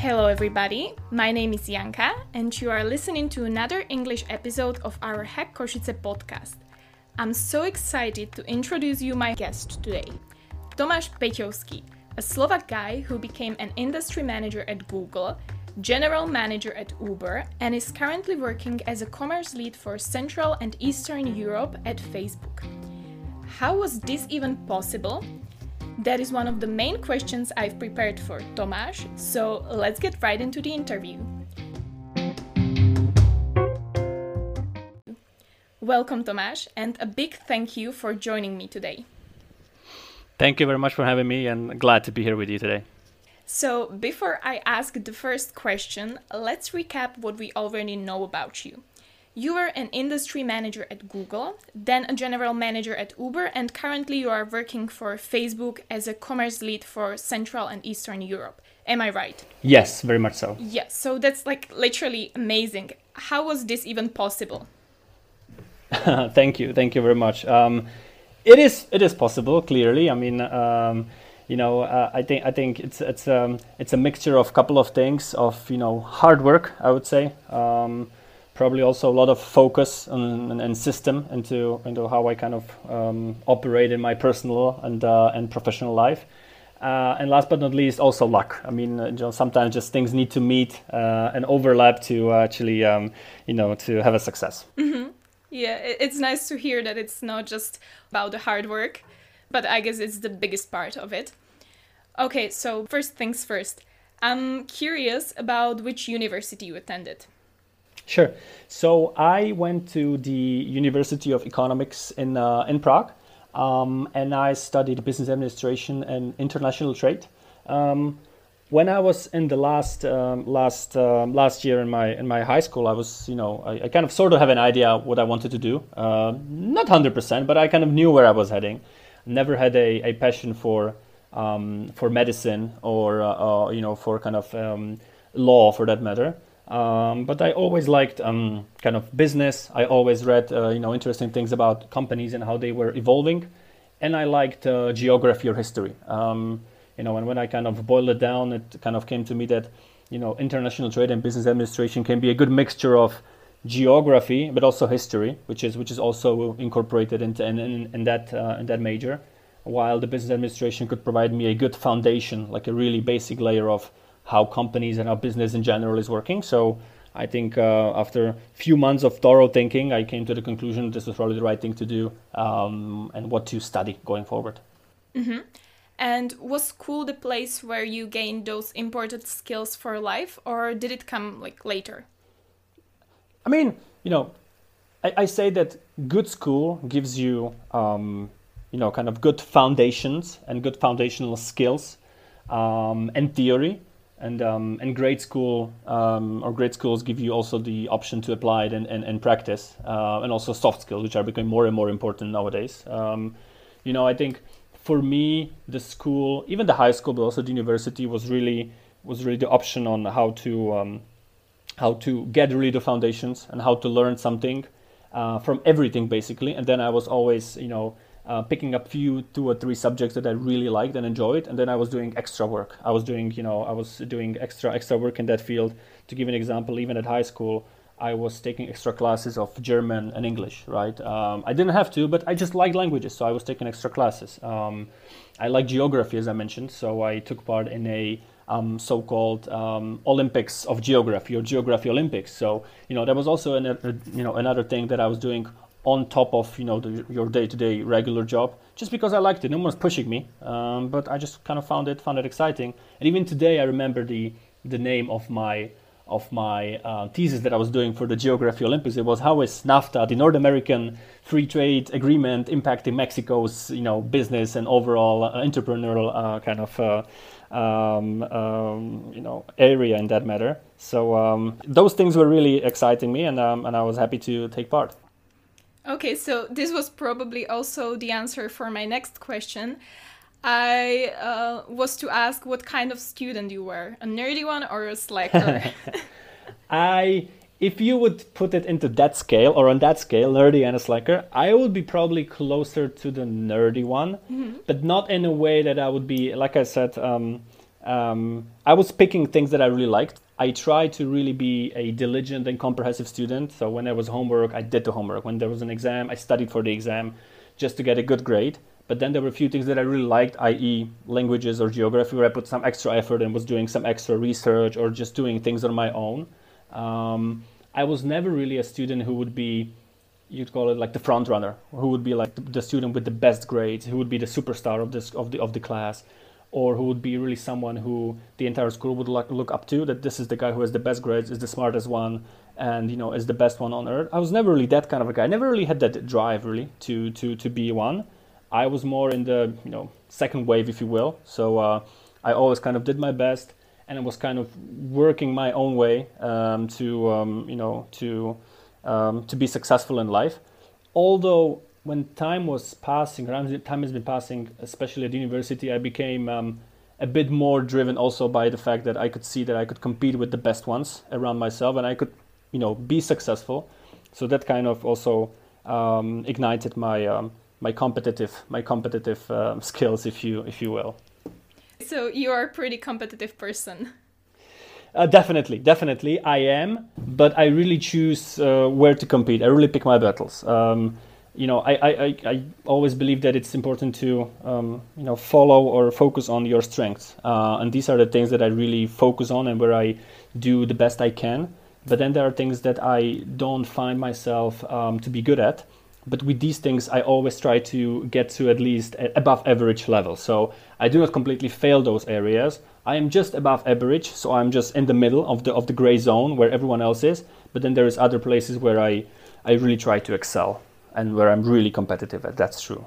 Hello, everybody. My name is Janka, and you are listening to another English episode of our Hack Košice podcast. I'm so excited to introduce you my guest today, Tomáš Peťovský, a Slovak guy who became an industry manager at Google, general manager at Uber, and is currently working as a commerce lead for Central and Eastern Europe at Facebook. How was this even possible? That is one of the main questions I've prepared for Tomáš, so let's get right into the interview. Welcome, Tomáš, and a big thank you for joining me today. Thank you very much for having me, and glad to be here with you today. So, before I ask the first question, let's recap what we already know about you. You were an industry manager at Google, then a general manager at Uber, and currently you are working for Facebook as a commerce lead for Central and Eastern Europe. Am I right? Yes, very much so. Yes, so that's like literally amazing. How was this even possible? thank you, thank you very much. Um, it is, it is possible. Clearly, I mean, um, you know, uh, I think I think it's it's um, it's a mixture of a couple of things of you know hard work. I would say. Um, probably also a lot of focus and, and system into into how I kind of um, operate in my personal and uh, and professional life. Uh, and last but not least, also luck. I mean, uh, you know, sometimes just things need to meet uh, and overlap to actually, um, you know, to have a success. Mm-hmm. Yeah, it's nice to hear that it's not just about the hard work, but I guess it's the biggest part of it. Okay, so first things first. I'm curious about which university you attended. Sure. So I went to the University of Economics in uh, in Prague, um, and I studied business administration and international trade. Um, when I was in the last um, last um, last year in my in my high school, I was you know I, I kind of sort of have an idea what I wanted to do. Uh, not hundred percent, but I kind of knew where I was heading. Never had a, a passion for um, for medicine or uh, uh, you know for kind of um, law for that matter. Um, but I always liked um, kind of business. I always read uh, you know interesting things about companies and how they were evolving, and I liked uh, geography or history. Um, you know, and when I kind of boiled it down, it kind of came to me that you know international trade and business administration can be a good mixture of geography, but also history, which is which is also incorporated into in, in, in that uh, in that major. While the business administration could provide me a good foundation, like a really basic layer of how companies and how business in general is working. So I think uh, after a few months of thorough thinking, I came to the conclusion this was probably the right thing to do um, and what to study going forward. Mm-hmm. And was school the place where you gained those important skills for life, or did it come like later? I mean, you know, I, I say that good school gives you, um, you know, kind of good foundations and good foundational skills um, and theory and um, and grade school um, or grade schools give you also the option to apply it and, and, and practice uh, and also soft skills which are becoming more and more important nowadays. Um, you know i think for me the school even the high school but also the university was really was really the option on how to um, how to get really the foundations and how to learn something uh, from everything basically. And then i was always you know uh, picking up few two or three subjects that I really liked and enjoyed, and then I was doing extra work. I was doing you know I was doing extra extra work in that field. To give an example, even at high school, I was taking extra classes of German and English. Right, um, I didn't have to, but I just liked languages, so I was taking extra classes. Um, I like geography, as I mentioned, so I took part in a um, so-called um, Olympics of geography or geography Olympics. So you know that was also an, a, you know another thing that I was doing on top of you know the, your day-to-day regular job just because I liked it. No one was pushing me, um, but I just kind of found it found it exciting. And even today, I remember the the name of my of my uh, thesis that I was doing for the Geography Olympics. It was how is NAFTA, the North American Free Trade Agreement, impacting Mexico's you know business and overall uh, entrepreneurial uh, kind of uh, um, um, you know area in that matter. So um, those things were really exciting me, and um, and I was happy to take part. Okay, so this was probably also the answer for my next question. I uh, was to ask what kind of student you were, a nerdy one or a slacker? I, if you would put it into that scale or on that scale, nerdy and a slacker, I would be probably closer to the nerdy one, mm-hmm. but not in a way that I would be, like I said, um, um, I was picking things that I really liked. I tried to really be a diligent and comprehensive student. So when there was homework, I did the homework. When there was an exam, I studied for the exam just to get a good grade. But then there were a few things that I really liked, i.e., languages or geography, where I put some extra effort and was doing some extra research or just doing things on my own. Um, I was never really a student who would be, you'd call it like the front runner, who would be like the, student with the best grades, who would be the superstar of this of the of the class or who would be really someone who the entire school would look, look up to that this is the guy who has the best grades is the smartest one and you know is the best one on earth. I was never really that kind of a guy. I never really had that drive really to to to be one. I was more in the you know second wave if you will. So uh, i always kind of did my best and i was kind of working my own way um, to um, you know to um, to be successful in life. Although when time was passing, around time has been passing, especially at university, I became um, a bit more driven also by the fact that I could see that I could compete with the best ones around myself, and I could, you know, be successful. So that kind of also um, ignited my um, my competitive my competitive um, skills, if you if you will. So you are a pretty competitive person. Uh, definitely, definitely, I am. But I really choose uh, where to compete. I really pick my battles. Um, you know, I, I, I always believe that it's important to, um, you know, follow or focus on your strengths. Uh, and these are the things that I really focus on and where I do the best I can. But then there are things that I don't find myself um, to be good at. But with these things, I always try to get to at least above average level. So I do not completely fail those areas. I am just above average, so I'm just in the middle of the of the gray zone where everyone else is. But then there is other places where I I really try to excel and where I'm really competitive at. That's true.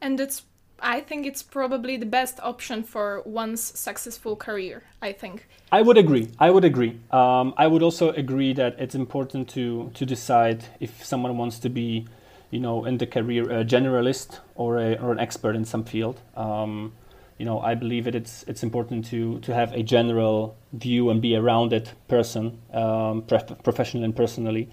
And it's I think it's probably the best option for one's successful career. I think. I would agree. I would agree. Um, I would also agree that it's important to to decide if someone wants to be, you know, in the career a generalist or a, or an expert in some field. Um, you know, I believe that it's it's important to to have a general view and be a rounded person, um, prof- professionally and personally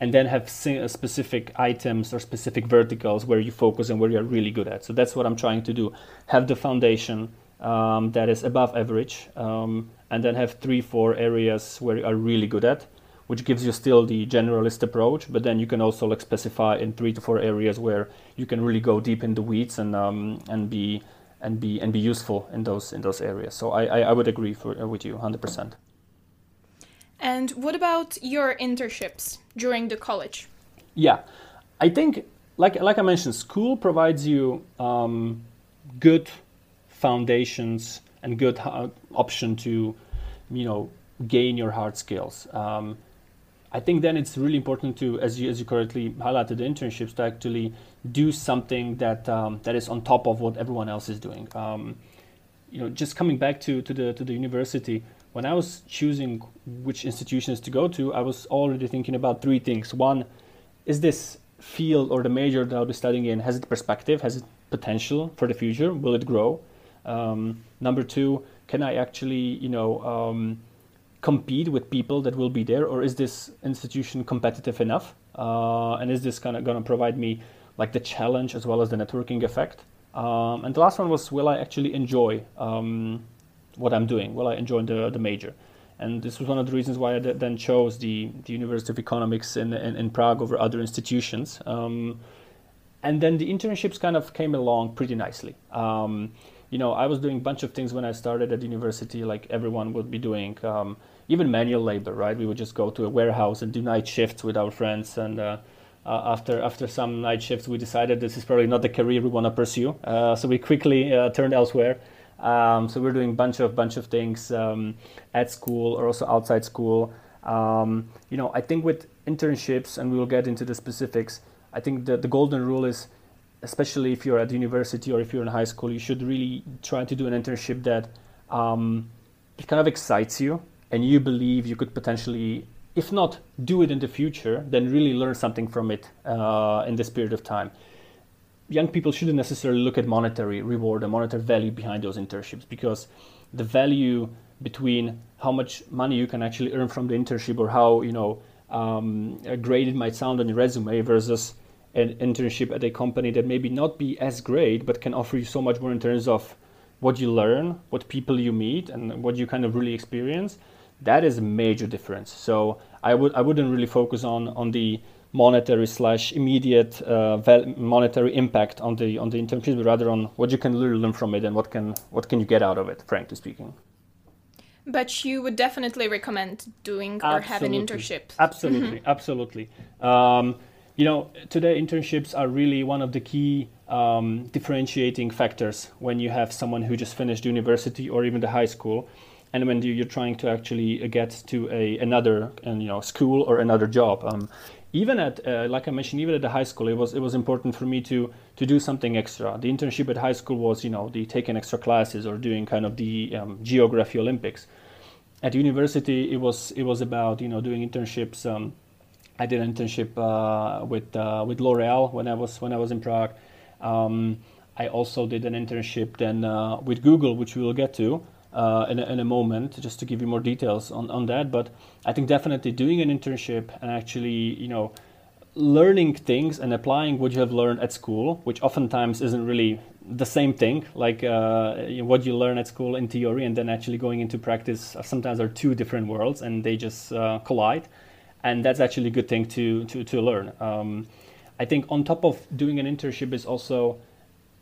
and then have uh, specific items or specific verticals where you focus and where you're really good at. So that's what I'm trying to do. Have the foundation um, that is above average, um, and then have three, four areas where you are really good at, which gives you still the generalist approach. But then you can also like specify in three to four areas where you can really go deep in the weeds and um, and be and be and be useful in those in those areas. So I I, I would agree for, uh, with you 100 percent. And what about your internships during the college? Yeah, I think, like like I mentioned, school provides you um, good foundations and good uh, option to, you know, gain your hard skills. Um, I think then it's really important to, as you as you correctly highlighted, the internships to actually do something that um, that is on top of what everyone else is doing. Um, you know, just coming back to, to the to the university, when I was choosing which institutions to go to, I was already thinking about three things. One, is this field or the major that I'll be studying in has it perspective, has it potential for the future? Will it grow? Um, number two, can I actually, you know, um, compete with people that will be there, or is this institution competitive enough? Uh, and is this kind of going to provide me like the challenge as well as the networking effect? Um, and the last one was, will I actually enjoy um, what I'm doing? Will I enjoy the, the major? And this was one of the reasons why I then chose the, the University of Economics in, in, in Prague over other institutions. Um, and then the internships kind of came along pretty nicely. Um, you know, I was doing a bunch of things when I started at university, like everyone would be doing, um, even manual labor, right? We would just go to a warehouse and do night shifts with our friends. And uh, uh, after after some night shifts, we decided this is probably not the career we want to pursue. Uh, so we quickly uh, turned elsewhere. Um, so we're doing bunch of bunch of things um, at school or also outside school. Um, you know, I think with internships, and we will get into the specifics. I think the the golden rule is, especially if you're at university or if you're in high school, you should really try to do an internship that um, it kind of excites you and you believe you could potentially, if not do it in the future, then really learn something from it uh, in this period of time young people shouldn't necessarily look at monetary reward and monetary value behind those internships because the value between how much money you can actually earn from the internship or how you know um, great it might sound on your resume versus an internship at a company that maybe not be as great but can offer you so much more in terms of what you learn, what people you meet, and what you kind of really experience, that is a major difference. So I would I wouldn't really focus on on the monetary slash immediate uh, monetary impact on the on the internship, but rather on what you can learn from it and what can what can you get out of it, frankly speaking. But you would definitely recommend doing or having internship. Absolutely, mm-hmm. absolutely. Um, you know, today internships are really one of the key um, differentiating factors when you have someone who just finished university or even the high school, and when you're trying to actually get to a another you know school or another job. Um, even at uh, like I mentioned, even at the high school, it was it was important for me to to do something extra. The internship at high school was you know the taking extra classes or doing kind of the um, geography Olympics. At university, it was it was about you know doing internships. Um, I did an internship uh, with uh, with L'Oreal when I was when I was in Prague. Um, I also did an internship then uh, with Google, which we will get to uh, in, a, in a moment, just to give you more details on, on that. But I think definitely doing an internship and actually, you know, learning things and applying what you have learned at school, which oftentimes isn't really the same thing, like uh, what you learn at school in theory and then actually going into practice, uh, sometimes are two different worlds and they just uh, collide. And that's actually a good thing to, to, to learn. Um, I think on top of doing an internship is also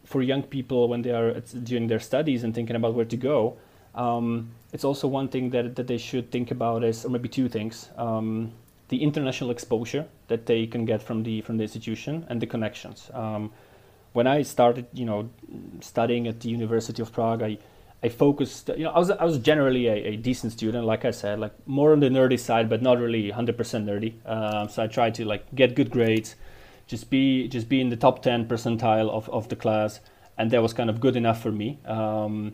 for young people when they are doing their studies and thinking about where to go. Um, it's also one thing that, that they should think about is, or maybe two things, um, the international exposure that they can get from the from the institution and the connections. Um, when I started, you know, studying at the University of Prague, I I focused, you know, I was I was generally a, a decent student, like I said, like more on the nerdy side, but not really 100% nerdy. Um, so I tried to like get good grades, just be just be in the top 10 percentile of, of the class and that was kind of good enough for me um,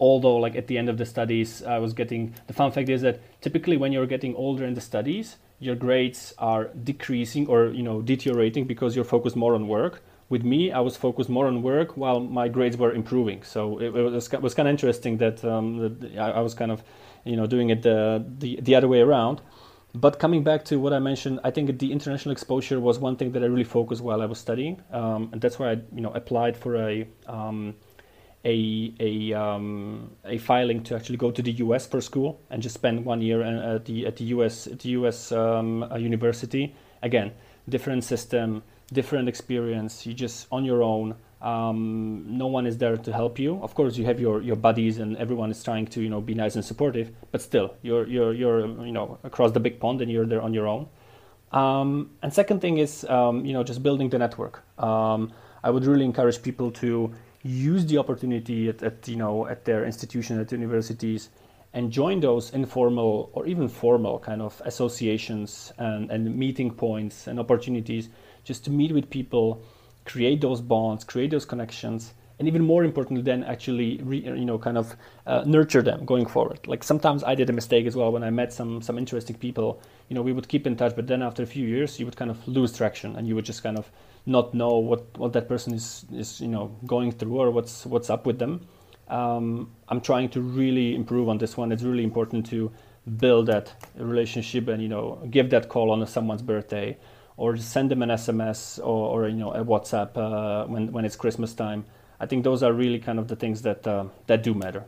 although like at the end of the studies i was getting the fun fact is that typically when you're getting older in the studies your grades are decreasing or you know deteriorating because you're focused more on work. With me i was focused more on work while my grades were improving. So it, it was, it was kind of interesting that, um, that I, was kind of you know doing it the, the, the other way around. But coming back to what I mentioned, I think the international exposure was one thing that I really focused while I was studying, um, and that's why I, you know, applied for a um, a a, um, a filing to actually go to the U.S. for school and just spend one year at the at the U.S. At the U.S. Um, university. Again, different system, different experience. You just on your own. Um, no one is there to help you. Of course, you have your, your buddies, and everyone is trying to you know be nice and supportive. But still, you're you're you're you know across the big pond, and you're there on your own. Um, and second thing is um, you know just building the network. Um, I would really encourage people to use the opportunity at, at you know at their institution at universities and join those informal or even formal kind of associations and, and meeting points and opportunities just to meet with people create those bonds, create those connections, and even more importantly, then actually, re, you know, kind of uh, nurture them going forward. Like sometimes I did a mistake as well when I met some some interesting people. You know, we would keep in touch, but then after a few years, you would kind of lose traction, and you would just kind of not know what what that person is is you know going through or what's what's up with them. Um, I'm trying to really improve on this one. It's really important to build that relationship and you know give that call on someone's birthday or send them an SMS or, or you know a WhatsApp uh, when when it's Christmas time. I think those are really kind of the things that uh, that do matter.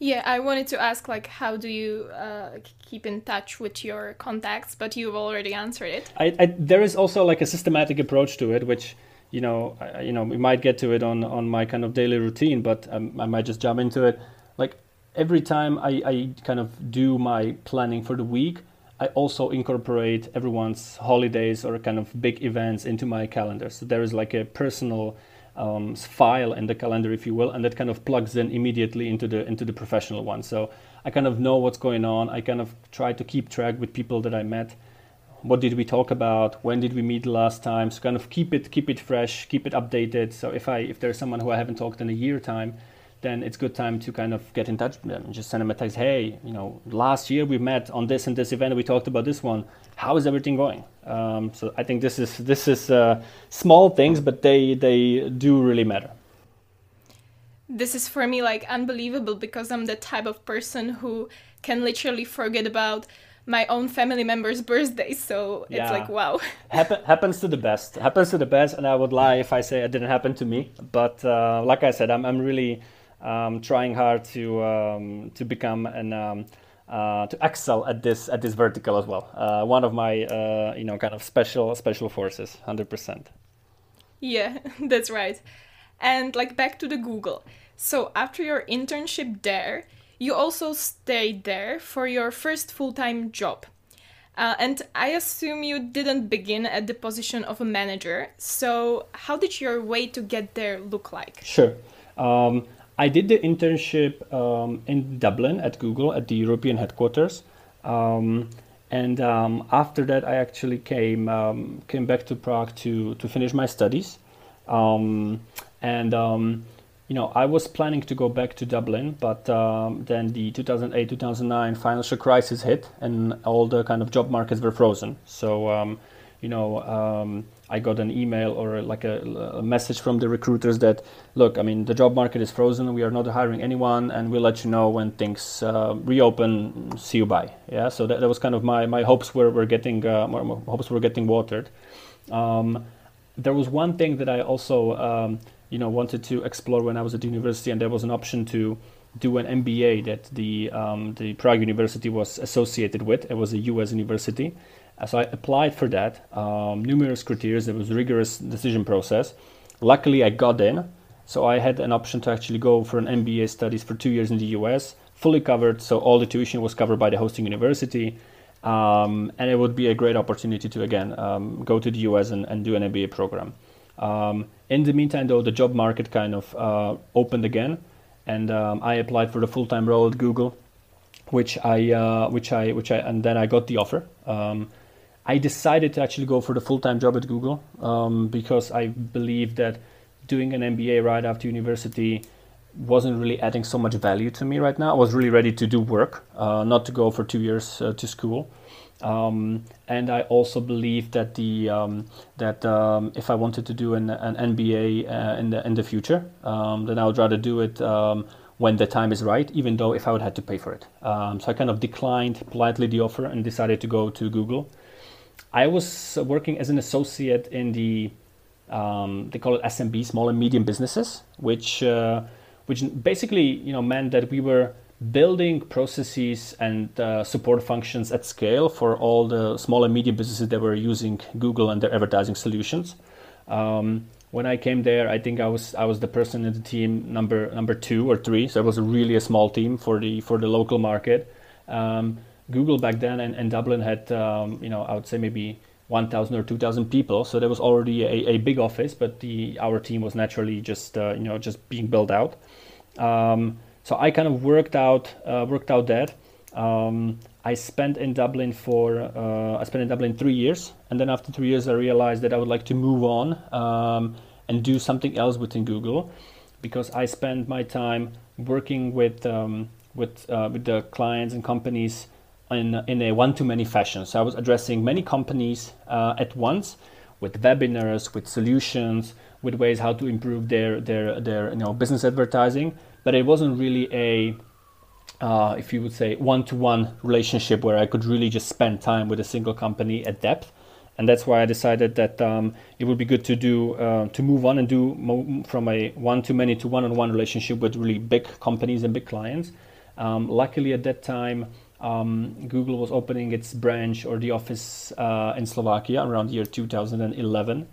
Yeah, I wanted to ask like how do you uh, keep in touch with your contacts, but you've already answered it. I, I, there is also like a systematic approach to it, which you know I, you know we might get to it on on my kind of daily routine, but um, I might just jump into it. Like every time I, I kind of do my planning for the week, I also incorporate everyone's holidays or kind of big events into my calendar. So there is like a personal um, file in the calendar, if you will, and that kind of plugs in immediately into the into the professional one. So I kind of know what's going on. I kind of try to keep track with people that I met. What did we talk about? When did we meet last time? So kind of keep it keep it fresh, keep it updated. So if I if there's someone who I haven't talked in a year time, then it's good time to kind of get in touch with them and just send them a text. Hey, you know, last year we met on this and this event. We talked about this one. How is everything going? Um, so I think this is this is uh, small things, but they they do really matter. This is for me like unbelievable because I'm the type of person who can literally forget about my own family members' birthdays. So yeah. it's like wow. Happen, happens to the best. Happens to the best, and I would lie if I say it didn't happen to me. But uh, like I said, I'm I'm really um, trying hard to um, to become an um, uh, to excel at this at this vertical as well. Uh, one of my uh, you know kind of special special forces, hundred percent. Yeah, that's right. And like back to the Google. So after your internship there, you also stayed there for your first full time job. Uh, and I assume you didn't begin at the position of a manager. So, how did your way to get there look like? Sure. Um, I did the internship um, in Dublin at Google at the European headquarters. Um, and um, after that, I actually came um, came back to Prague to, to finish my studies. Um, and you know, I was planning to go back to Dublin, but then the 2008 2009 financial crisis hit, and all the kind of job markets were frozen. So, you know, I got an email or like a, a, message from the recruiters that, look, I mean, the job market is frozen. We are not hiring anyone, and we'll let you know when things uh, reopen. See you bye. Yeah. So that, that was kind of my my hopes were were getting uh, my hopes were getting watered. Um, there was one thing that I also um, you know wanted to explore when I was at university, and there was an option to do an MBA that the um, the Prague University was associated with. It was a U.S. university, uh, so I applied for that. Um, numerous criteria. There was rigorous decision process. Luckily, I got in, so I had an option to actually go for an MBA studies for two years in the U.S. Fully covered, so all the tuition was covered by the hosting university. Um, and it would be a great opportunity to again um, go to the US and, and do an MBA program. Um, in the meantime, though, the job market kind of uh, opened again, and um, I applied for the full-time role at Google, which I, uh, which I, which I, and then I got the offer. Um, I decided to actually go for the full-time job at Google um, because I believe that doing an MBA right after university wasn't really adding so much value to me right now. I was really ready to do work, uh, not to go for two years uh, to school. Um, and I also believe that the um, that um, if I wanted to do an, an MBA uh, in the in the future, um, then I would rather do it um, when the time is right, even though if I would have to pay for it. Um, so I kind of declined politely the offer and decided to go to Google. I was working as an associate in the they call it SMB, small and medium businesses, which uh, which basically you know meant that we were building processes and uh, support functions at scale for all the small and medium businesses that were using Google and their advertising solutions. Um, when I came there, I think I was I was the person in the team number number two or three, so it was really a small team for the for the local market. Um, Google back then and, and Dublin had um, you know I would say maybe 1,000 or 2,000 people, so there was already a, a big office, but the our team was naturally just uh, you know just being built out. Um, so I kind of worked out uh, worked out that. Um, I spent in Dublin for uh, I spent in Dublin three years, and then after three years, I realized that I would like to move on um, and do something else within Google, because I spent my time working with um, with uh, with the clients and companies in in a one to many fashion. So I was addressing many companies uh, at once with webinars, with solutions, with ways how to improve their their their you know business advertising but it wasn't really a uh, if you would say one-to-one relationship where I could really just spend time with a single company at depth, and that's why I decided that um, it would be good to do uh, to move on and do mo- from a one-to-many to one-on-one relationship with really big companies and big clients. Um, luckily, at that time, um, Google was opening its branch or the office uh, in Slovakia around the year 2011.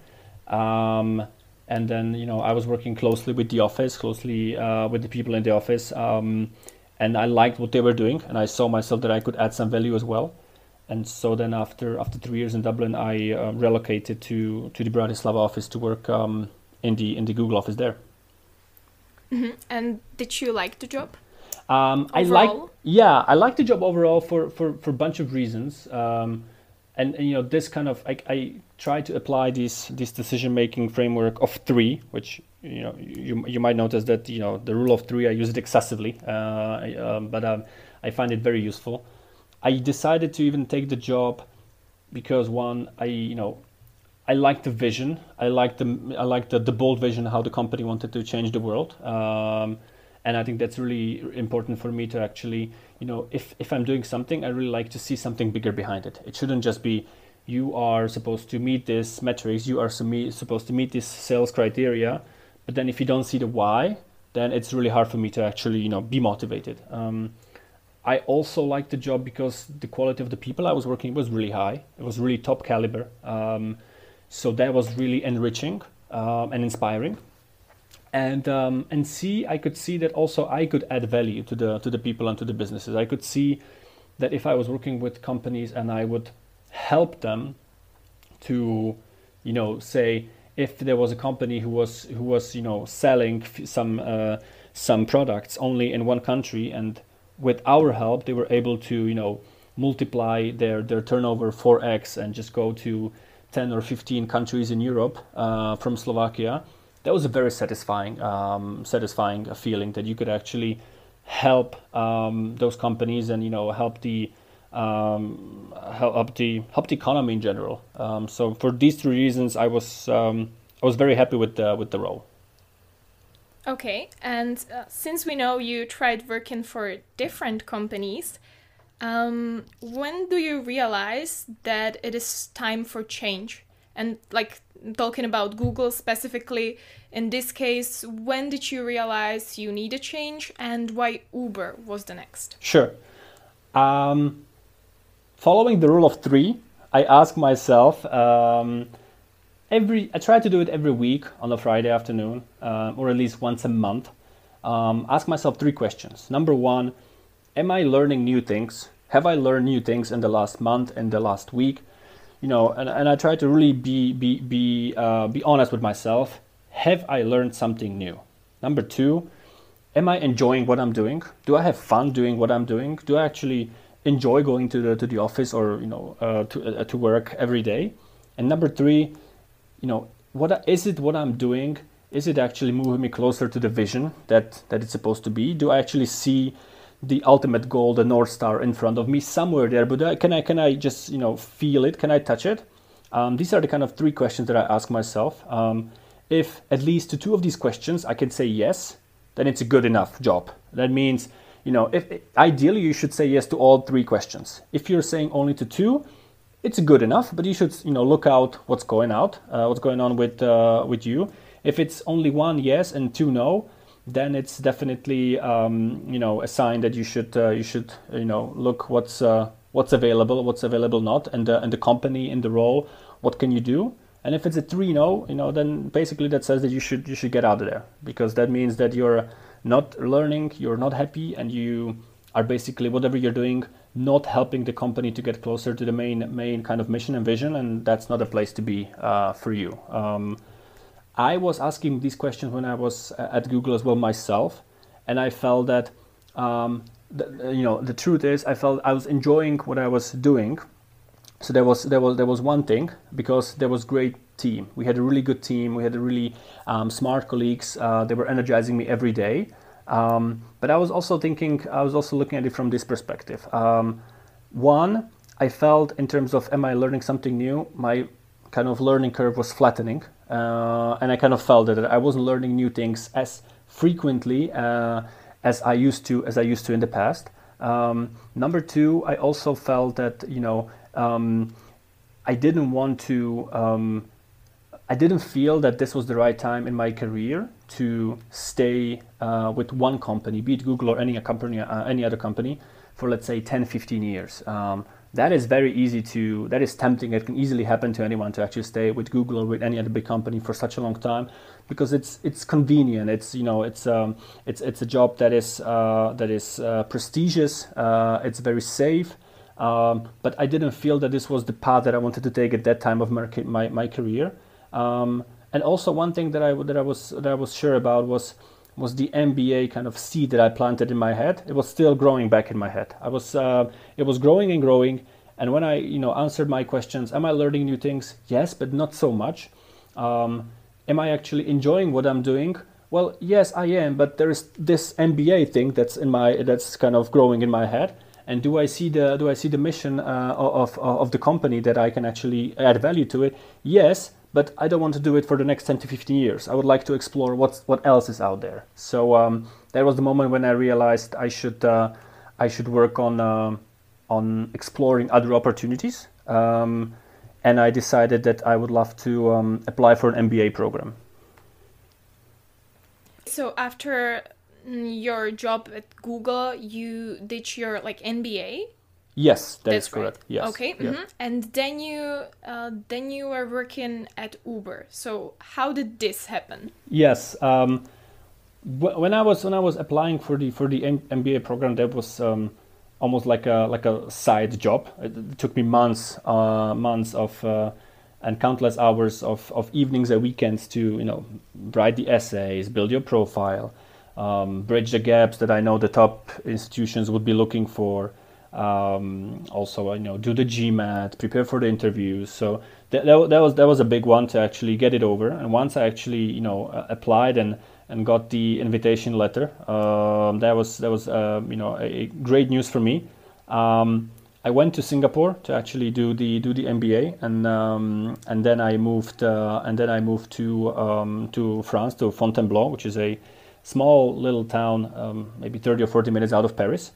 Um, and then you know I was working closely with the office, closely uh, with the people in the office, um, and I liked what they were doing, and I saw myself that I could add some value as well. And so then after after three years in Dublin, I uh, relocated to to the Bratislava office to work um, in the in the Google office there. Mm-hmm. And did you like the job? Um, I like yeah, I like the job overall for for for a bunch of reasons. Um, and, and, you know this kind of I, I try to apply this this decision making framework of three, which you know you you might notice that you know the rule of three I use it excessively, uh, um, but um, I find it very useful. I decided to even take the job because one I you know I like the vision. I like the I like the, the bold vision how the company wanted to change the world. Um, and I think that's really important for me to actually, you know, if if I'm doing something, I really like to see something bigger behind it. It shouldn't just be you are supposed to meet this metrics, you are supposed to meet this sales criteria, but then if you don't see the why, then it's really hard for me to actually you know be motivated. Um, I also liked the job because the quality of the people I was working with was really high. It was really top caliber. Um, so that was really enriching um, and inspiring. And um, and see, I could see that also I could add value to the to the people and to the businesses. I could see that if I was working with companies and I would help them to, you know, say if there was a company who was who was you know selling some uh, some products only in one country and with our help they were able to you know multiply their their turnover 4x and just go to 10 or 15 countries in Europe uh, from Slovakia that was a very satisfying um, satisfying feeling that you could actually help um, those companies and you know help the um, help the help the economy in general. Um, so for these three reasons, I was um, I was very happy with the with the role. Okay, and uh, since we know you tried working for different companies, um, when do you realize that it is time for change? And like talking about Google specifically, in this case, when did you realize you need a change and why Uber was the next? Sure. Um, following the rule of three, I ask myself um, every. I try to do it every week on a Friday afternoon, uh, or at least once a month. Um, ask myself three questions. Number one, am I learning new things? Have I learned new things in the last month, in the last week? You know, and, and I try to really be be be uh, be honest with myself. Have I learned something new? Number two, am I enjoying what I'm doing? Do I have fun doing what I'm doing? Do I actually enjoy going to the to the office or you know uh, to uh, to work every day. And number three, you know, what is it? What I'm doing? Is it actually moving me closer to the vision that that it's supposed to be? Do I actually see the ultimate goal, the north star, in front of me somewhere there? But uh, can I can I just you know feel it? Can I touch it? Um, these are the kind of three questions that I ask myself. Um, if at least to two of these questions I can say yes, then it's a good enough job. That means you know, if ideally you should say yes to all three questions. If you're saying only to two, it's good enough, but you should you know look out what's going out, uh, what's going on with uh, with you. If it's only one yes and two no, then it's definitely um, you know a sign that you should uh, you should you know look what's uh, what's available, what's available not, and the, and the company in the role, what can you do? And if it's a three no, you know, then basically that says that you should you should get out of there because that means that you're not learning, you're not happy, and you are basically whatever you're doing not helping the company to get closer to the main main kind of mission and vision, and that's not a place to be uh, for you. Um, I was asking these questions when I was at Google as well myself, and I felt that um, the, you know the truth is I felt I was enjoying what I was doing. So there was there was there was one thing because there was great team. We had a really good team. We had a really um, smart colleagues. Uh, they were energizing me every day. Um, but I was also thinking, I was also looking at it from this perspective. Um, one, I felt in terms of am I learning something new, my kind of learning curve was flattening. Uh, and I kind of felt that I wasn't learning new things as frequently uh, as I used to, as I used to in the past. Um, number two, I also felt that, you know, um, I didn't want to um, I didn't feel that this was the right time in my career to stay uh, with one company, be it Google or any company, uh, any other company, for let's say 10, 15 years. That is very easy to, that is tempting. It can easily happen to anyone to actually stay with Google or with any other big company for such a long time because it's it's convenient. It's you know it's um, it's it's a job that is uh, that is uh, prestigious. Uh, it's very safe. Um, but I didn't feel that this was the path that I wanted to take at that time of my, my, my career. Um, and also one thing that I that I was that I was sure about was was the MBA kind of seed that I planted in my head. It was still growing back in my head. I was uh, it was growing and growing. And when I you know answered my questions, am I learning new things? Yes, but not so much. Um, am I actually enjoying what I'm doing? Well, yes, I am. But there is this MBA thing that's in my that's kind of growing in my head. And do I see the do I see the mission uh, of, of of the company that I can actually add value to it? Yes, but I don't want to do it for the next 10 to 15 years. I would like to explore what's, what else is out there. So um, that was the moment when I realized I should, uh, I should work on, uh, on exploring other opportunities. Um, and I decided that I would love to um, apply for an MBA program. So after mm, your job at Google, you ditch your like MBA. Yes, that That's is correct. right. Yes. Okay. yeah. mhm. And then you uh, then you were working at Uber. So how did this happen? Yes. Um, wh- when I was when I was applying for the for the M- MBA program, that was um, almost like a like a side job. It, it took me months, uh, months of uh, and countless hours of, of evenings and weekends to you know write the essays, build your profile, um, bridge the gaps that I know the top institutions would be looking for. Um, also, you know, do the GMAT, prepare for the interviews. So that, that, that was that was a big one to actually get it over. And once I actually you know applied and and got the invitation letter, um, that was that was uh, you know a great news for me. Um, I went to Singapore to actually do the do the MBA, and um, and then I moved uh, and then I moved to um, to France to Fontainebleau, which is a small little town, um, maybe 30 or 40 minutes out of Paris.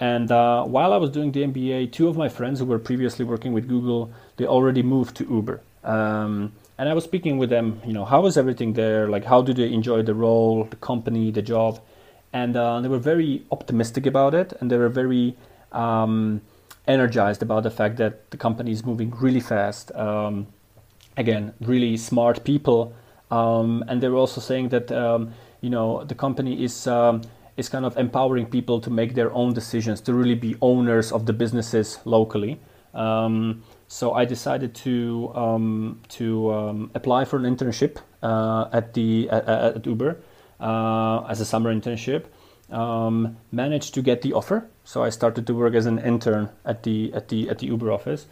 And uh, while I was doing the MBA, two of my friends who were previously working with Google, they already moved to Uber. Um, and I was speaking with them, you know, how is everything there? Like, how do they enjoy the role, the company, the job? And uh, they were very optimistic about it, and they were very um, energized about the fact that the company is moving really fast. Um, again, really smart people, um, and they were also saying that um, you know the company is um, is kind of empowering people to make their own decisions, to really be owners of the businesses locally. Um, so I decided to um, to um, apply for an internship uh, at the at, at Uber uh, as a summer internship. Um, managed to get the offer, so I started to work as an intern at the at the at the Uber office.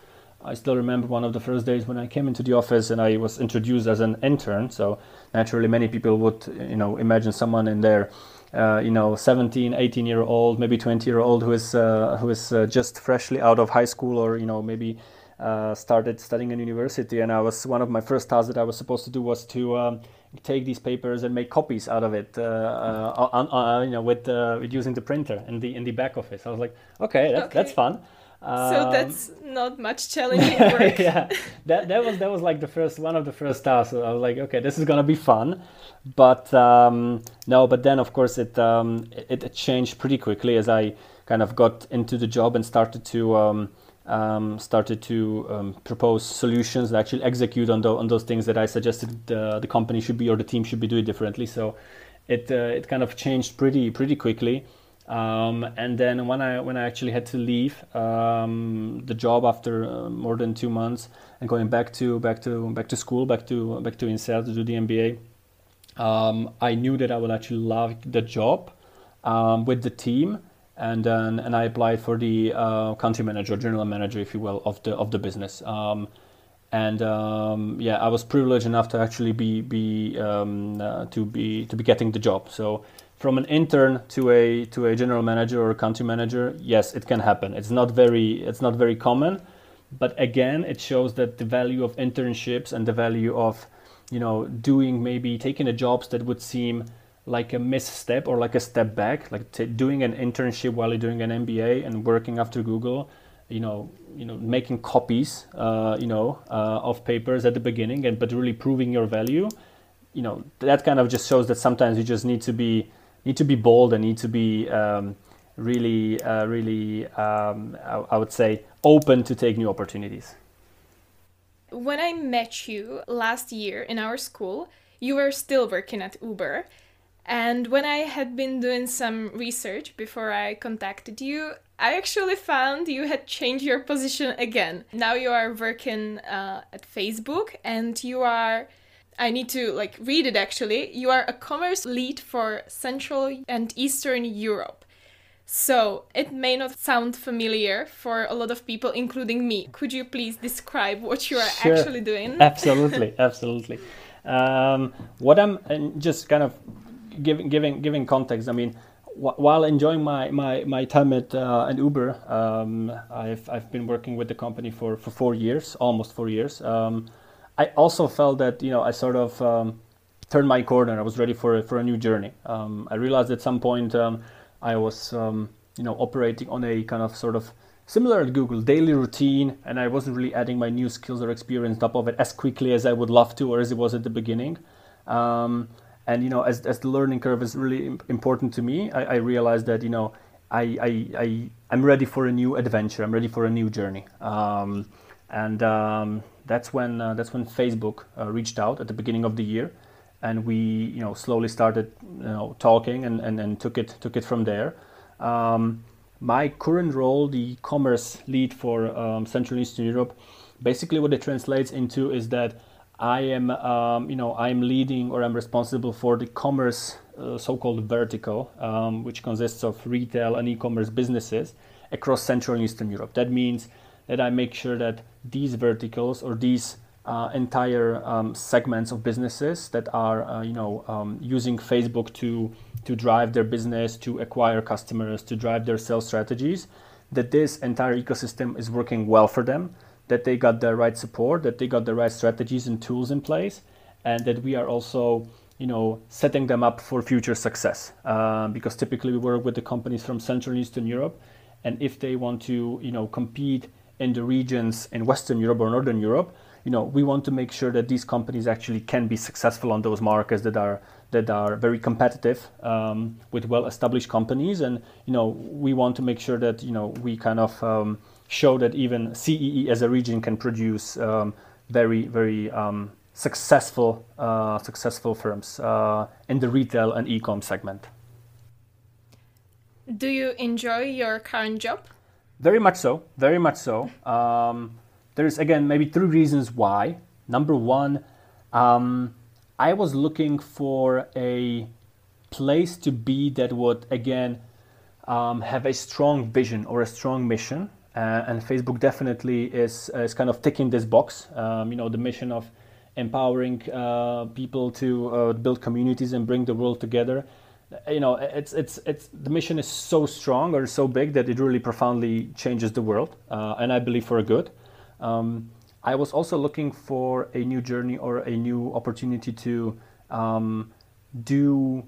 I still remember one of the first days when I came into the office and I was introduced as an intern. So naturally, many people would you know imagine someone in there uh, you know 17 18 year old maybe 20 year old who is uh, who is uh, just freshly out of high school or you know maybe uh, started studying in university. And i was one of my first tasks that i was supposed to do was to um, take these papers and make copies out of it uh, uh, on, on, you know with, with using the printer in the in the back office. I was like okay, that's, Okay. that's fun so Um, that's not much challenging work. yeah, that that was that was like the first one of the first tasks. I was like, okay, this is gonna be fun, but um, no. But then of course it, um, it it changed pretty quickly as I kind of got into the job and started to um, um, started to um, propose solutions and actually execute on those on those things that I suggested the, the company should be or the team should be doing differently. So it uh, it kind of changed pretty pretty quickly. Um, and then when I when I actually had to leave um, the job after uh, more than two months and going back to back to back to school back to back to INSEAD to do the MBA, um, I knew that I would actually love the job um, with the team, and then and I applied for the uh, country manager, general manager, if you will, of the of the business. Um, and um, yeah, I was privileged enough to actually be be uh, to be to be getting the job. So from an intern to a to a general manager or a country manager, yes, it can happen. It's not very it's not very common, but again, it shows that the value of internships and the value of you know doing maybe taking a jobs that would seem like a misstep or like a step back, like t- doing an internship while you're doing an MBA and working after Google, you know, you know, making copies, uh, you know, uh, of papers at the beginning, and but really proving your value, you know, that kind of just shows that sometimes you just need to be need to be bold and need to be um, really, uh, really, um, I, I would say, open to take new opportunities. When I met you last year in our school, you were still working at Uber. And when I had been doing some research before I contacted you, I actually found you had changed your position again. Now you are working uh, at Facebook and you are I need to like read it actually. You are a commerce lead for Central and Eastern Europe. So it may not sound familiar for a lot of people, including me. Could you please describe what you are Sure. actually doing? absolutely absolutely um, what i'm just kind of giving giving giving context i mean wh- while enjoying my my, my time at uh, uber um, I've, I've been working with the company for, for four years almost four years um, i also felt that you know i sort of um, turned my corner i was ready for a, for a new journey um, i realized at some point um, i was um, you know operating on a kind of sort of similar at Google, daily routine, and I wasn't really adding my new skills or experience top of it as quickly as I would love to or as it was at the beginning. Um, and you know, as, as the learning curve is really important to me, I, I realized that you know, I, I, I I'm ready for a new adventure. I'm ready for a new journey. Um, and that's when uh, that's when Facebook uh, reached out at the beginning of the year, and we you know slowly started you know talking and, and, and took it took it from there. Um, my current role, the commerce lead for um, Central Eastern Europe, basically what it translates into is that I am, um, you know, I'm leading or I'm responsible for the commerce uh, so-called vertical, um, which consists of retail and e-commerce businesses across Central and Eastern Europe. That means that I make sure that these verticals or these uh, entire um, segments of businesses that are, uh, you know, um, using Facebook to to drive their business, to acquire customers, to drive their sales strategies, that this entire ecosystem is working well for them that they got the right support, that they got the right strategies and tools in place, and that we are also you know setting them up for future success. Uh, because typically we work with the companies from Central and Eastern Europe, and if they want to you know compete in the regions in Western Europe or Northern Europe, you know we want to make sure that these companies actually can be successful on those markets that are that are very competitive um, with well-established companies, and you know we want to make sure that you know we kind of um, show that even CEE as a region can produce um, very, very um, successful, uh, successful firms uh, in the retail and e-com segment. Do you enjoy your current job? Very much so. Very much so. Um, there's again maybe three reasons why. Number one, um, I was looking for a place to be that would again um, have a strong vision or a strong mission uh, and Facebook definitely is, is kind of ticking this box. Um, you know, the mission of empowering uh, people to uh, build communities and bring the world together. You know, it's it's it's the mission is so strong or so big that it really profoundly changes the world, uh, and I believe for a good. Um, I was also looking for a new journey or a new opportunity to um, do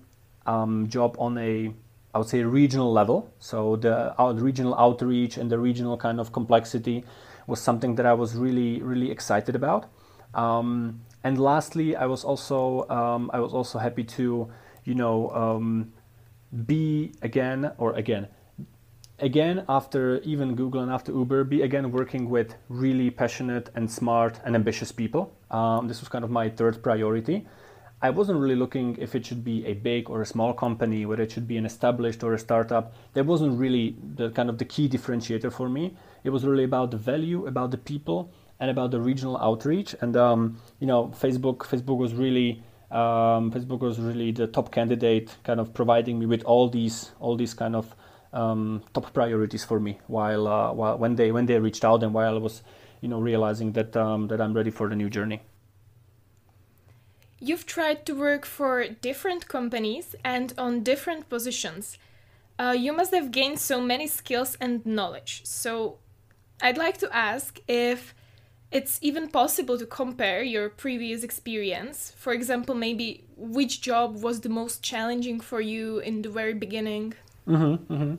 um, job on a I would say regional level. So the uh, regional outreach and the regional kind of complexity was something that I was really really excited about. Um, and lastly, I was also um, I was also happy to you know um, be again or again again after even Google and after Uber be again working with really passionate and smart and ambitious people. Um, this was kind of my third priority. I wasn't really looking if it should be a big or a small company, whether it should be an established or a startup. That wasn't really the kind of the key differentiator for me. It was really about the value, about the people, and about the regional outreach. And um, you know, Facebook, Facebook was really, um, Facebook was really the top candidate, kind of providing me with all these, all these kind of um, top priorities for me. While, uh, while when they when they reached out and while I was, you know, realizing that um, that I'm ready for the new journey. You've tried to work for different companies and on different positions. Uh, you must have gained so many skills and knowledge. So, I'd like to ask if it's even possible to compare your previous experience. For example, maybe which job was the most challenging for you in the very beginning? Mm-hmm, mm-hmm.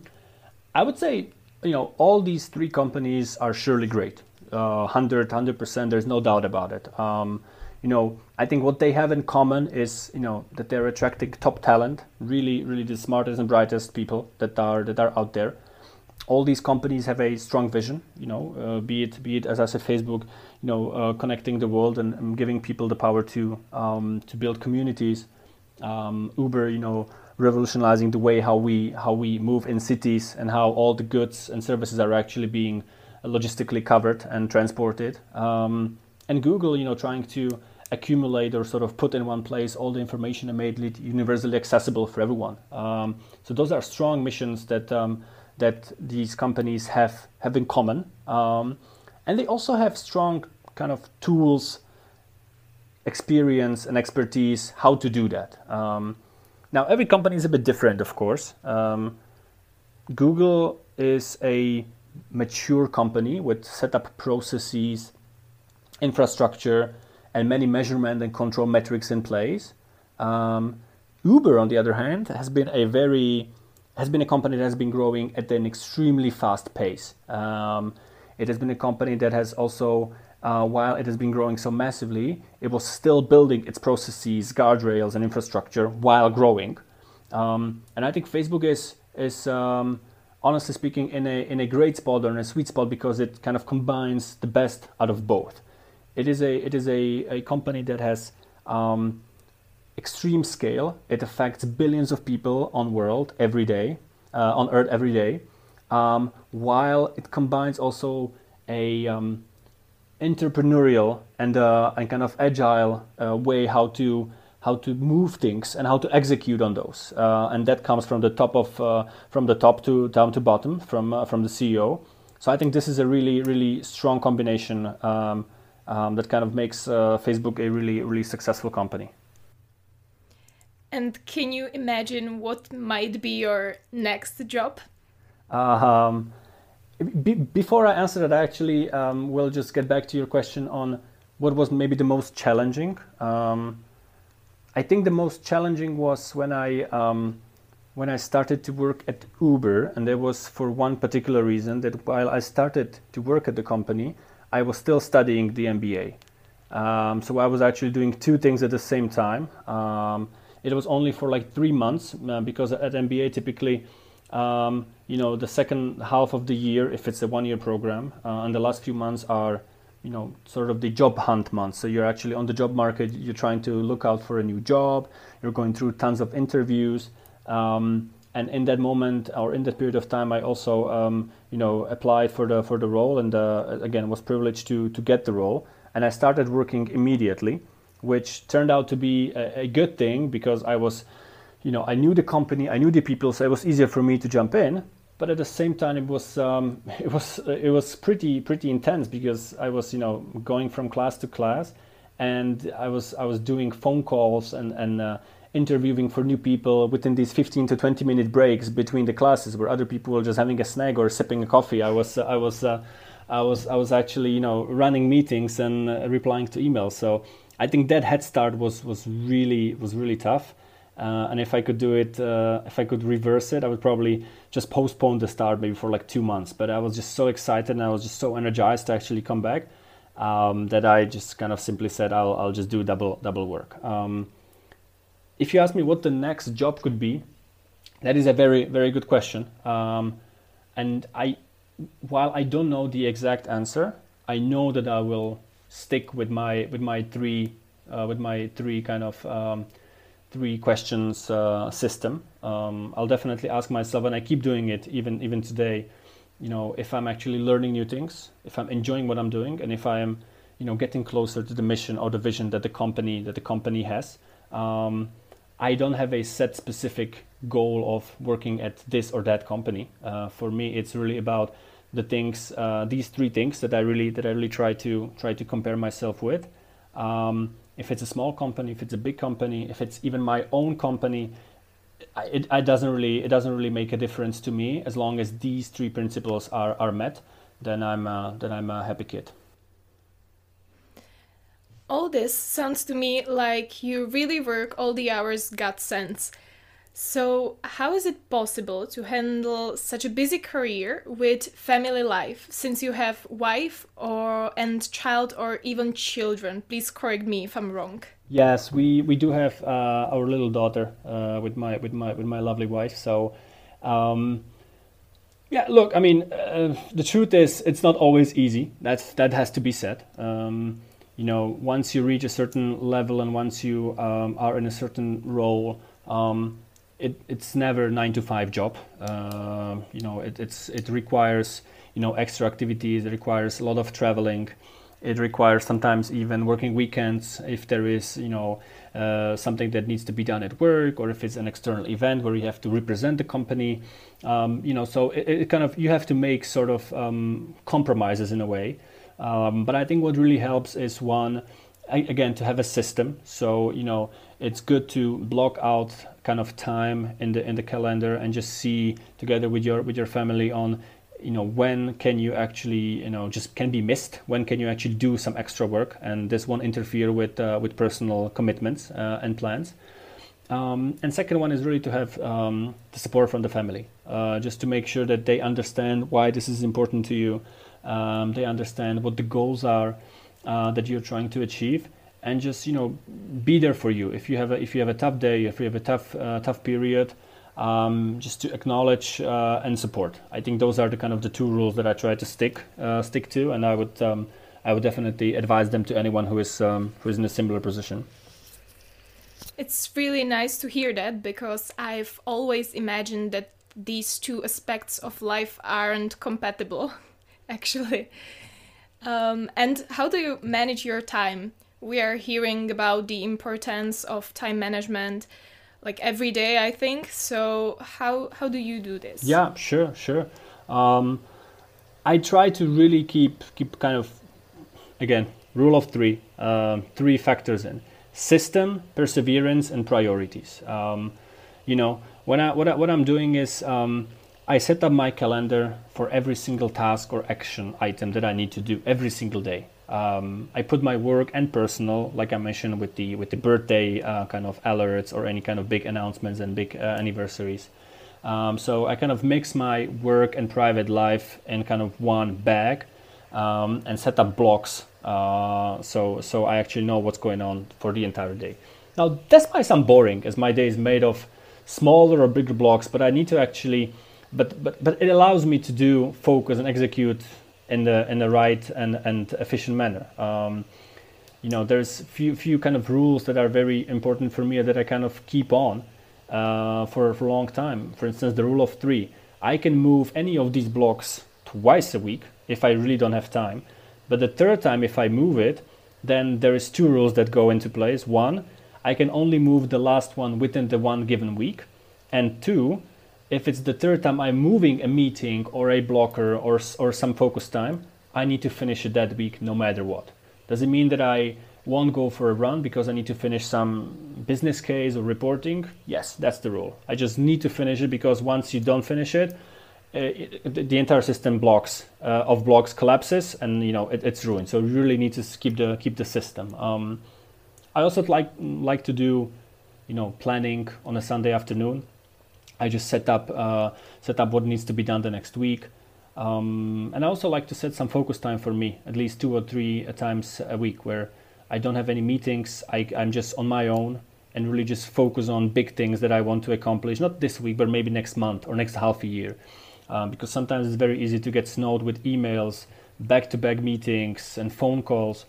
I would say, you know, all these three companies are surely great. Uh, 100, 100%, there's no doubt about it. Um, you know, I think what they have in common is, you know, that they're attracting top talent, really, really the smartest and brightest people that are that are out there. All these companies have a strong vision, you know, uh, be it be it as I said, Facebook, you know, uh, connecting the world and, and, giving people the power to um, to build communities. Um, Uber, you know, revolutionizing the way how we how we move in cities and how all the goods and services are actually being logistically covered and transported. Um, and Google, you know, trying to accumulate or sort of put in one place all the information and made it universally accessible for everyone. Um, so those are strong missions that um, that these companies have have in common, um, and they also have strong kind of tools, experience, and expertise how to do that. Um, now every company is a bit different, of course. Um, Google is a mature company with set up processes infrastructure and many measurement and control metrics in place. Um, Uber, on the other hand, has been a very has been a company that has been growing at an extremely fast pace. Um, it has been a company that has also uh, while it has been growing so massively, it was still building its processes, guardrails, and infrastructure while growing. Um, and I think Facebook is is um, honestly speaking in a in a great spot or in a sweet spot because it kind of combines the best out of both. It is a it is a, a company that has um, extreme scale. It affects billions of people on world every day, uh, on Earth every day, um, while it combines also a um, entrepreneurial and uh, and kind of agile uh, way how to how to move things and how to execute on those. Uh, and that comes from the top of uh, from the top to down to bottom from uh, from the CEO. So I think this is a really really strong combination um, um, that kind of makes Facebook a really really successful company. And can you imagine what might be your next job? Um, be, before I answer that, I actually um, will just get back to your question on what was maybe the most challenging. Um, I think the most challenging was when I um, when I started to work at Uber, and that was for one particular reason that while I started to work at the company, I was still studying the MBA. Um, so I was actually doing two things at the same time. It was only for like three months uh, because at MBA typically, um, you know, the second half of the year, if it's a one-year program, uh, and the last few months are you know sort of the job hunt months. so you're actually on the job market you're trying to look out for a new job you're going through tons of interviews um, and in that moment or in that period of time i also um, you know applied for the for the role and uh, again was privileged to to get the role and i started working immediately which turned out to be a, a good thing because i was you know i knew the company i knew the people so it was easier for me to jump in. But at the same time it was um, it was it was pretty pretty intense because I was you know going from class to class and I was I was doing phone calls and and uh, interviewing for new people within these 15 to 20 minute breaks between the classes where other people were just having a snack or sipping a coffee. I was uh, I was uh, I was I was actually you know running meetings and uh, replying to emails. So I think that head start was was really was really tough uh, and if I could do it, uh, if I could reverse it, I would probably just postpone the start maybe for like two months. But I was just so excited and I was just so energized to actually come back um, that I just kind of simply said I'll, I'll just do double double work. Um, if you ask me what the next job could be, that is a very very good question. Um, and I, while I don't know the exact answer, I know that I will stick with my with my three uh, with my three kind of um, three questions uh, system. Um, I'll definitely ask myself, and I keep doing it even even today. You know, if I'm actually learning new things, if I'm enjoying what I'm doing, and if I am, you know, getting closer to the mission or the vision that the company that the company has. Um, I don't have a set specific goal of working at this or that company. Uh, for me, it's really about the things, uh, these three things that I really that I really try to try to compare myself with. Um, if it's a small company, if it's a big company, if it's even my own company, it, doesn't really it doesn't really make a difference to me as long as these three principles are, are met. Then I'm uh, then I'm a happy kid. All this sounds to me like you really work all the hours God sends. So, how is it possible to handle such a busy career with family life since you have wife or and child or even children? Please correct me if I'm wrong. Yes, we, we do have uh, our little daughter uh, with my with my with my lovely wife. So, um, yeah, look, I mean, uh, the truth is, it's not always easy. That's that has to be said. Um, you know, once you reach a certain level and once you um, are in a certain role. Um, it, it's never nine to five job. Uh, you know, it, it's it requires you know extra activities. It requires a lot of traveling. It requires sometimes even working weekends if there is you know uh, something that needs to be done at work or if it's an external event where you have to represent the company. Um, you know, so it, it, kind of you have to make sort of um, compromises in a way. Um, but I think what really helps is one again to have a system. So you know it's good to block out kind of time in the in the calendar and just see together with your with your family on you know when can you actually you know just can be missed? When can you actually do some extra work? And this won't interfere with uh, with personal commitments uh, and plans. Um, and second one is really to have um, the support from the family uh, just to make sure that they understand why this is important to you. Um, they understand what the goals are uh, that you're trying to achieve and just you know be there for you. If you have a if you have a tough day if you have a tough uh, tough period um, just to acknowledge uh, and support. I think those are the kind of the two rules that i try to stick uh, stick to and i would um, i would definitely advise them to anyone who is um, who is in a similar position. It's really nice to hear that because i've always imagined that these two aspects of life aren't compatible actually. Um, and how do you manage your time we are hearing about the importance of time management like every day i think. So how how do you do this? Yeah sure sure. Um, i try to really keep keep kind of again rule of three um, three factors in system perseverance and priorities. Um, you know when I, what, I, what i'm doing is um, i set up my calendar for every single task or action item that i need to do every single day um, I put my work and personal, like I mentioned, with the with the birthday uh, kind of alerts or any kind of big announcements and big uh, anniversaries. Um, so I kind of mix my work and private life in kind of one bag um, and set up blocks. Uh, so so I actually know what's going on for the entire day. Now this might sound boring, as my day is made of smaller or bigger blocks, but I need to actually, but but but it allows me to do focus and execute in the in the right and and efficient manner. Um, you know, there's few few kind of rules that are very important for me that I kind of keep on uh, for for a long time. For instance, the rule of three. I can move any of these blocks twice a week if I really don't have time. But the third time, if I move it, then there is two rules that go into place. One, I can only move the last one within the one given week, and two, if it's the third time I'm moving a meeting or a blocker or, or some focus time, I need to finish it that week no matter what. Does it mean that I won't go for a run because I need to finish some business case or reporting? Yes, that's the rule. I just need to finish it because once you don't finish it, it, uh, it the entire system blocks uh, of blocks collapses and you know it, it's ruined. So you really need to keep the keep the system. Um, I also like like to do, you know, planning on a Sunday afternoon. I just set up uh, set up what needs to be done the next week. Um, and I also like to set some focus time for me, at least two or three times a week, where I don't have any meetings. I, I'm just on my own and really just focus on big things that I want to accomplish, not this week, but maybe next month or next half a year. Um, because sometimes it's very easy to get snowed with emails, back to back meetings, and phone calls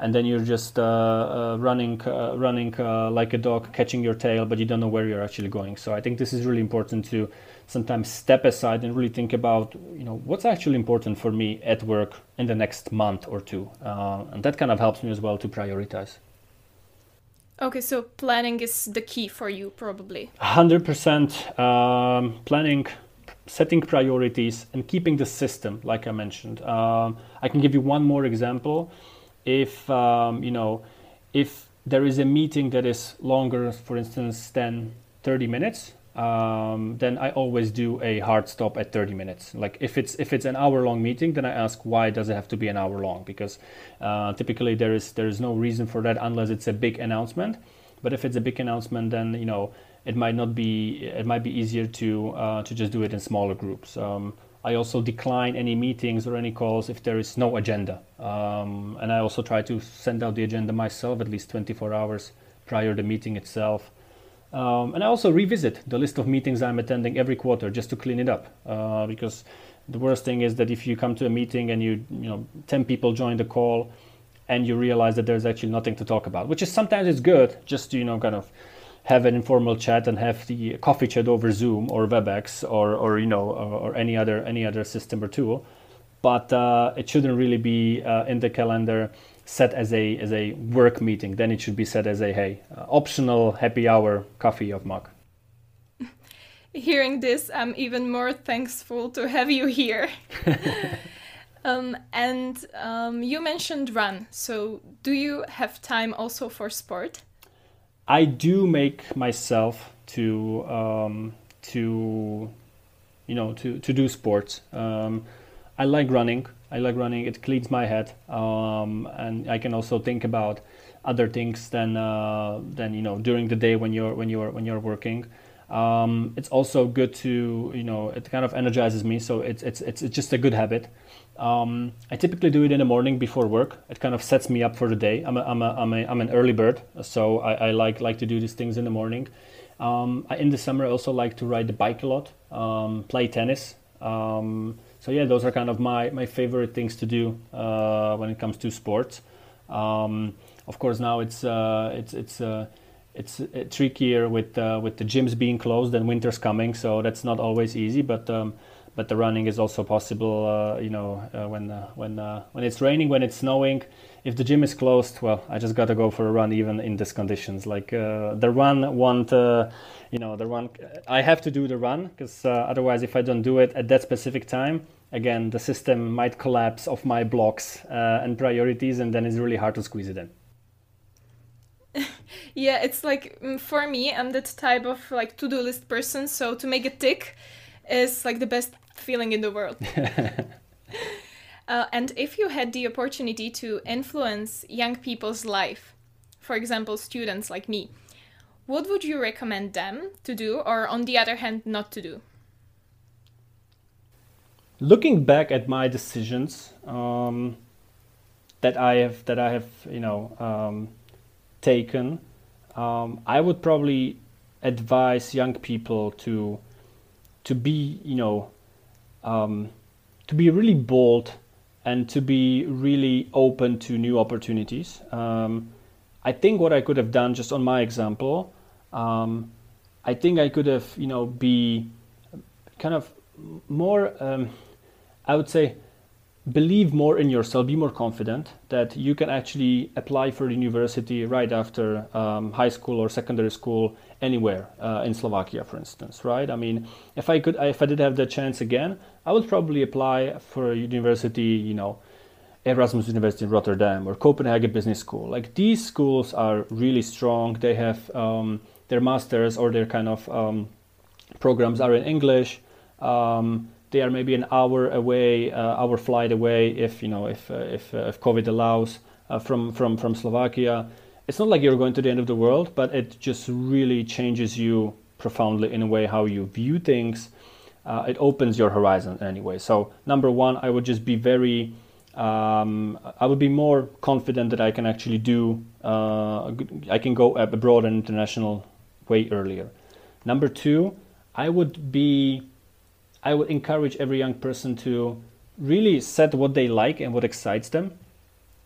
and then you're just uh, uh, running uh, running like a dog catching your tail but you don't know where you're actually going so i think this is really important to sometimes step aside and really think about you know what's actually important for me at work in the next month or two and that kind of helps me as well to prioritize Okay, so planning is the key for you, probably. 100% um, planning, setting priorities, and keeping the system, like I mentioned. Um, I can give you one more example if um, you know if there is a meeting that is longer, for instance, than 30 minutes, um, then I always do a hard stop at 30 minutes. Like if it's if it's an hour long meeting, then I ask why does it have to be an hour long? Because uh, typically there is there is no reason for that unless it's a big announcement. But if it's a big announcement, then you know it might not be it might be easier to uh, to just do it in smaller groups. Um, I also decline any meetings or any calls if there is no agenda. Um, and I also try to send out the agenda myself at least 24 hours prior to the meeting itself. Um, and I also revisit the list of meetings I'm attending every quarter just to clean it up. Uh, because the worst thing is that if you come to a meeting and you, you know, 10 people join the call and you realize that there's actually nothing to talk about, which is sometimes it's good just to, you know, kind of have an informal chat and have the coffee chat over Zoom or WebEx or, or you know or, or any other any other system or tool, but uh, it shouldn't really be uh, in the calendar set as a as a work meeting. Then it should be set as a hey uh, optional happy hour coffee of mug. Hearing this, I'm even more thankful to have you here. um, and um, you mentioned run. So, do you have time also for sport? I do make myself to um, to you know to to do sports. Um, I like running. I like running. It cleans my head, um, and I can also think about other things than uh, than you know during the day when you're when you're when you're working. Um, it's also good to you know it kind of energizes me, so it's it's it's, it's just a good habit. Um, I typically do it in the morning before work. It kind of sets me up for the day. I'm a, I'm a, I'm, a, I'm an early bird, so I, I like like to do these things in the morning. Um, I, in the summer, I also like to ride the bike a lot, um, play tennis. Um, so yeah, those are kind of my, my favorite things to do uh, when it comes to sports. Um, of course, now it's uh, it's it's uh, it's uh, trickier with uh, with the gyms being closed and winter's coming, so that's not always easy. But um, but the running is also possible. Uh, you know, uh, when uh, when uh, when it's raining, when it's snowing. If the gym is closed, well, I just gotta go for a run, even in these conditions. Like the run won't, you know, the run. I have to do the run because otherwise, if I don't do it at that specific time, again, the system might collapse of my blocks and priorities, and then it's really hard to squeeze it in. yeah, it's like mm, for me, I'm that type of like to-do list person. So to make a tick is like the best feeling in the world. uh, and if you had the opportunity to influence young people's life, for example, students like me, what would you recommend them to do, or on the other hand, not to do? Looking back at my decisions um, that I have, that I have, you know, um, taken, um, I would probably advise young people to to be, you know, um, to be really bold and to be really open to new opportunities. Um, I think what I could have done, just on my example, um, I think I could have, you know, be kind of more. Um, I would say believe more in yourself, be more confident that you can actually apply for university right after um, high school or secondary school anywhere uh, in Slovakia, for instance, right? I mean, if I could, if I did have the chance again, I would probably apply for a university, you know, Erasmus University in Rotterdam or Copenhagen Business School. Like these schools are really strong. They have um, their masters or their kind of um, programs are in English. Um, they are maybe an hour away, uh, hour flight away, if you know, if uh, if, uh, if COVID allows, uh, from from from Slovakia. It's not like you're going to the end of the world, but it just really changes you profoundly in a way how you view things. Uh, it opens your horizon anyway. So number one, I would just be very. Um, I would be more confident that I can actually do. Uh, I can go abroad and international way earlier. Number two, I would be I would encourage every young person to really set what they like and what excites them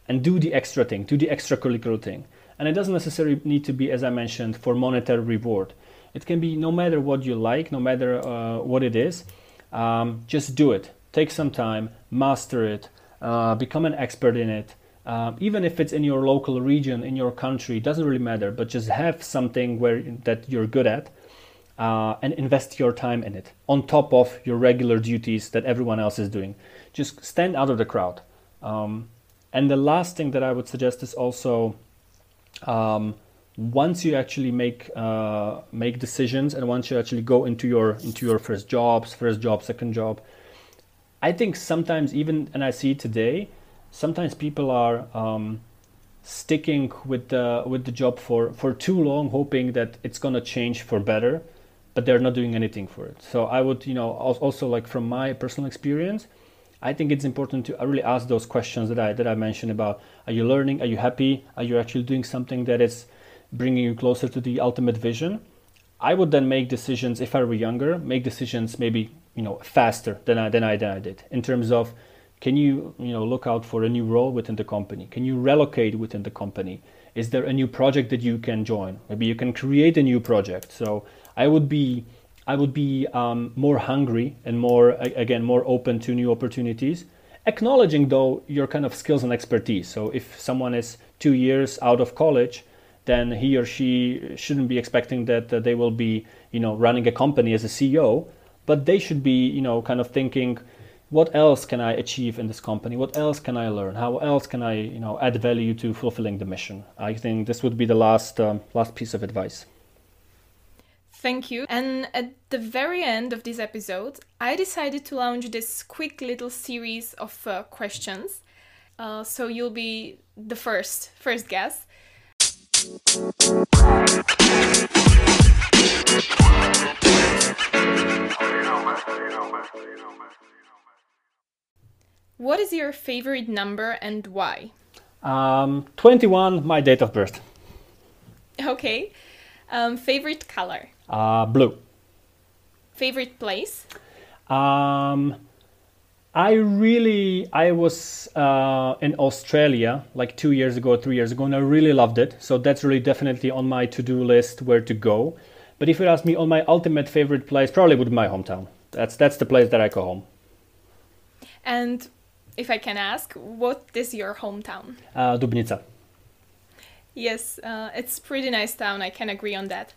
and do the extra thing, do the extracurricular thing. And it doesn't necessarily need to be, as I mentioned, for monetary reward. It can be no matter what you like, no matter uh, what it is, um, just do it. Take some time, master it, uh, become an expert in it. Uh, even if it's in your local region, in your country, doesn't really matter. But just have something where that you're good at, uh, and invest your time in it on top of your regular duties that everyone else is doing. Just stand out of the crowd. Um, and the last thing that I would suggest is also um, once you actually make uh, make decisions and once you actually go into your into your first jobs, first job, second job, I think sometimes even and I see today, sometimes people are um, sticking with the with the job for for too long, hoping that it's gonna change for better but they're not doing anything for it. So I would, you know, also like from my personal experience, I think it's important to really ask those questions that I that I mentioned about: Are you learning? Are you happy? Are you actually doing something that is bringing you closer to the ultimate vision? I would then make decisions if I were younger, make decisions maybe you know faster than I than I than I did in terms of can you you know look out for a new role within the company? Can you relocate within the company? Is there a new project that you can join? Maybe you can create a new project. So I would be I would be um, more hungry and more again more open to new opportunities. Acknowledging though your kind of skills and expertise. So if someone is two years out of college, then he or she shouldn't be expecting that uh, they will be you know running a company as a CEO, but they should be you know kind of thinking what else can I achieve in this company? What else can I learn? How else can I, you know, add value to fulfilling the mission? I think this would be the last um, last piece of advice. Thank you. And at the very end of this episode, I decided to launch this quick little series of uh, questions. Uh, so you'll be the first first guest. What is your favorite number and why? Um, 21, my date of birth. Okay. Um, favorite color? Uh, blue. Favorite place? Um, I really, I was uh, in Australia like two years ago, three years ago, and I really loved it. So that's really definitely on my to-do list where to go. But if you ask me on my ultimate favorite place, probably would be my hometown. That's that's the place that I call home. And if I can ask, what is your hometown? Uh, Dubnica. Yes, uh, it's pretty nice town. I can agree on that.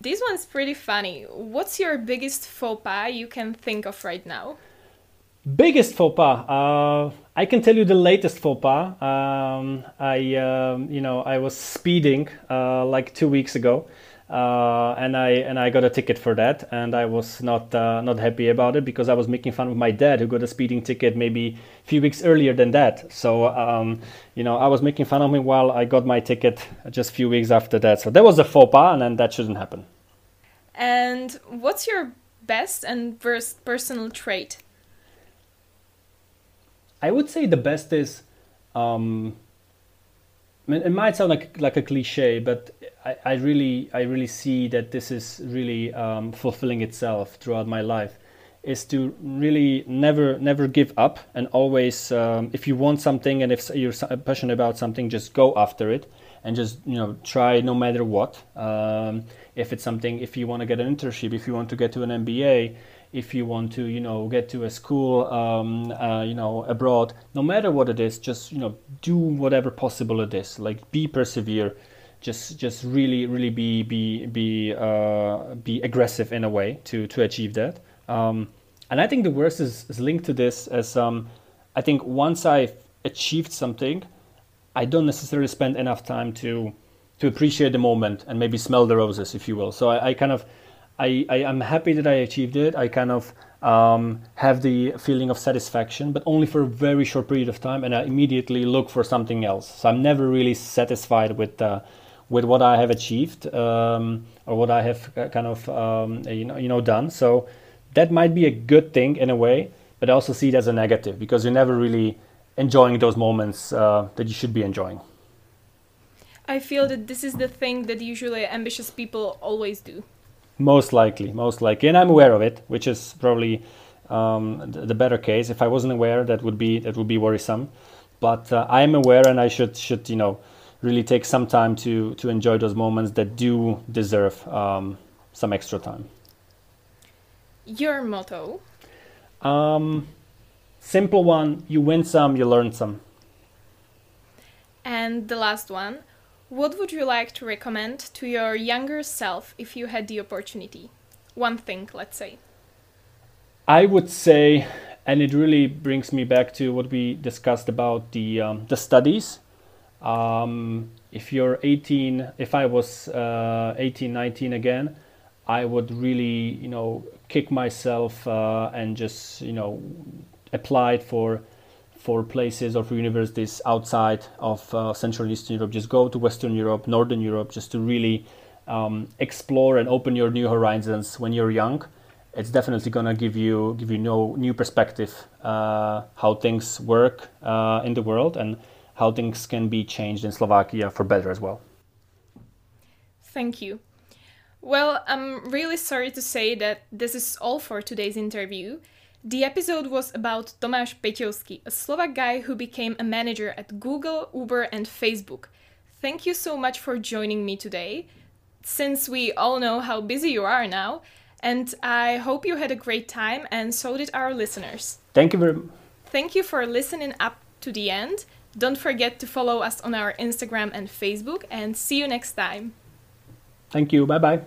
This one's pretty funny. What's your biggest faux pas you can think of right now? Biggest faux pas. Uh, I can tell you the latest faux pas. Um, I, um, you know, I was speeding uh, like two weeks ago, uh, and I and I got a ticket for that, and I was not uh, not happy about it because I was making fun of my dad who got a speeding ticket maybe a few weeks earlier than that. So, um, you know, I was making fun of him while I got my ticket just a few weeks after that. So that was a faux pas, and then that shouldn't happen. And what's your best and worst personal trait? I would say the best is, um, I mean, it might sound like like a cliche, but I, I really I really see that this is really um, fulfilling itself throughout my life. Is to really never never give up and always um, if you want something and if you're passionate about something, just go after it and just you know try no matter what. Um, if it's something, if you want to get an internship, if you want to get to an MBA, if you want to you know get to a school um, uh, you know abroad no matter what it is just you know do whatever possible it is. Like be persevere. Just just really really be be be uh, be aggressive in a way to to achieve that. Um, and I think the worst is, is linked to this as um, I think once I've achieved something I don't necessarily spend enough time to to appreciate the moment and maybe smell the roses if you will. So I, I kind of I, I am happy that I achieved it. I kind of um, have the feeling of satisfaction, but only for a very short period of time, and I immediately look for something else. So I'm never really satisfied with uh, with what I have achieved um, or what I have kind of um, you know you know done. So that might be a good thing in a way, but I also see it as a negative because you're never really enjoying those moments uh, that you should be enjoying. I feel that this is the thing that usually ambitious people always do. Most likely, most likely, and I'm aware of it, which is probably um, the, the, better case. If I wasn't aware, that would be that would be worrisome. But uh, I am aware, and I should should you know really take some time to to enjoy those moments that do deserve um, some extra time. Your motto? Um, simple one: you win some, you learn some. And the last one: what would you like to recommend to your younger self if you had the opportunity? One thing, let's say. I would say, and it really brings me back to what we discussed about the um, the studies. Um, if you're 18, if I was uh, 18, 19 again, I would really, you know, kick myself uh, and just, you know, apply for for places or for universities outside of uh, Central and Eastern Europe. Just go to Western Europe, Northern Europe, just to really um, explore and open your new horizons when you're young. It's definitely gonna give you give you no new perspective uh, how things work uh, in the world and how things can be changed in Slovakia for better as well. Thank you. Well, I'm really sorry to say that this is all for today's interview. The episode was about Tomáš Peťovský, a Slovak guy who became a manager at Google, Uber, and Facebook. Thank you so much for joining me today, since we all know how busy you are now, and I hope you had a great time, and so did our listeners. Thank you very much. Thank you for listening up to the end. Don't forget to follow us on our Instagram and Facebook, and see you next time. Thank you. Bye bye.